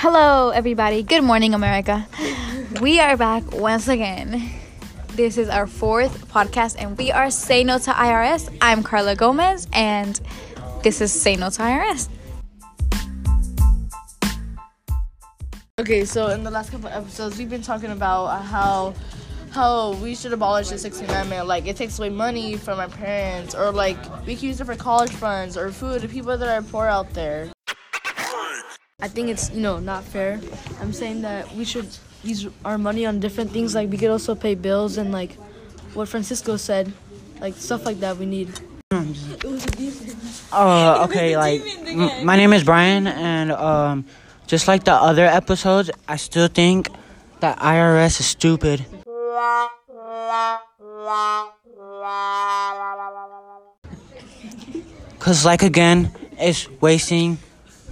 Hello, everybody. Good morning, America. We are back once again. This is our fourth podcast, and we are Say No to IRS. I'm Carla Gomez, and this is Say No to IRS. Okay, so in the last couple episodes, we've been talking about how how we should abolish the 16th Amendment. Like, it takes away money from our parents, or like we can use it for college funds or food to people that are poor out there. I think it's you know not fair. I'm saying that we should use our money on different things. Like we could also pay bills and like what Francisco said, like stuff like that. We need. Uh, okay, like m- my name is Brian, and um, just like the other episodes, I still think that IRS is stupid. Cause like again, it's wasting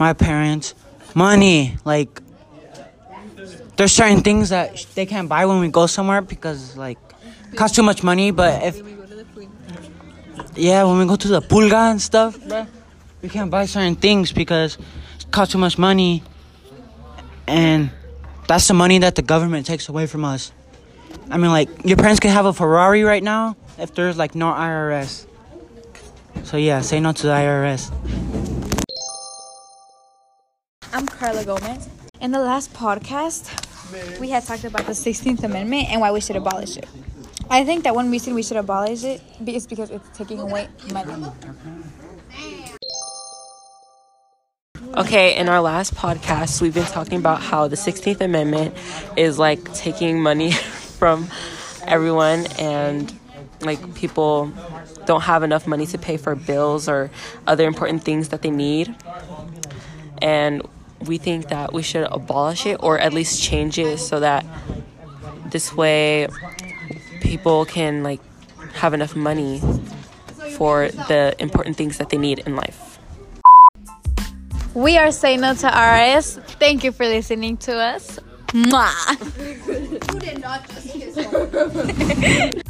my parents' money. Like there's certain things that sh- they can't buy when we go somewhere because like it costs too much money. But if yeah, when we go to the pulga and stuff, bruh, we can't buy certain things because it costs too much money. And that's the money that the government takes away from us. I mean, like, your parents could have a Ferrari right now if there's, like, no IRS. So, yeah, say no to the IRS. I'm Carla Gomez. In the last podcast, we had talked about the 16th Amendment and why we should abolish it. I think that one reason we should abolish it is because it's taking away money. Okay, in our last podcast, we've been talking about how the 16th Amendment is like taking money from everyone and like people don't have enough money to pay for bills or other important things that they need. And we think that we should abolish it or at least change it so that this way people can like have enough money for the important things that they need in life. We are saying No to IRS. Thank you for listening to us. Mwah.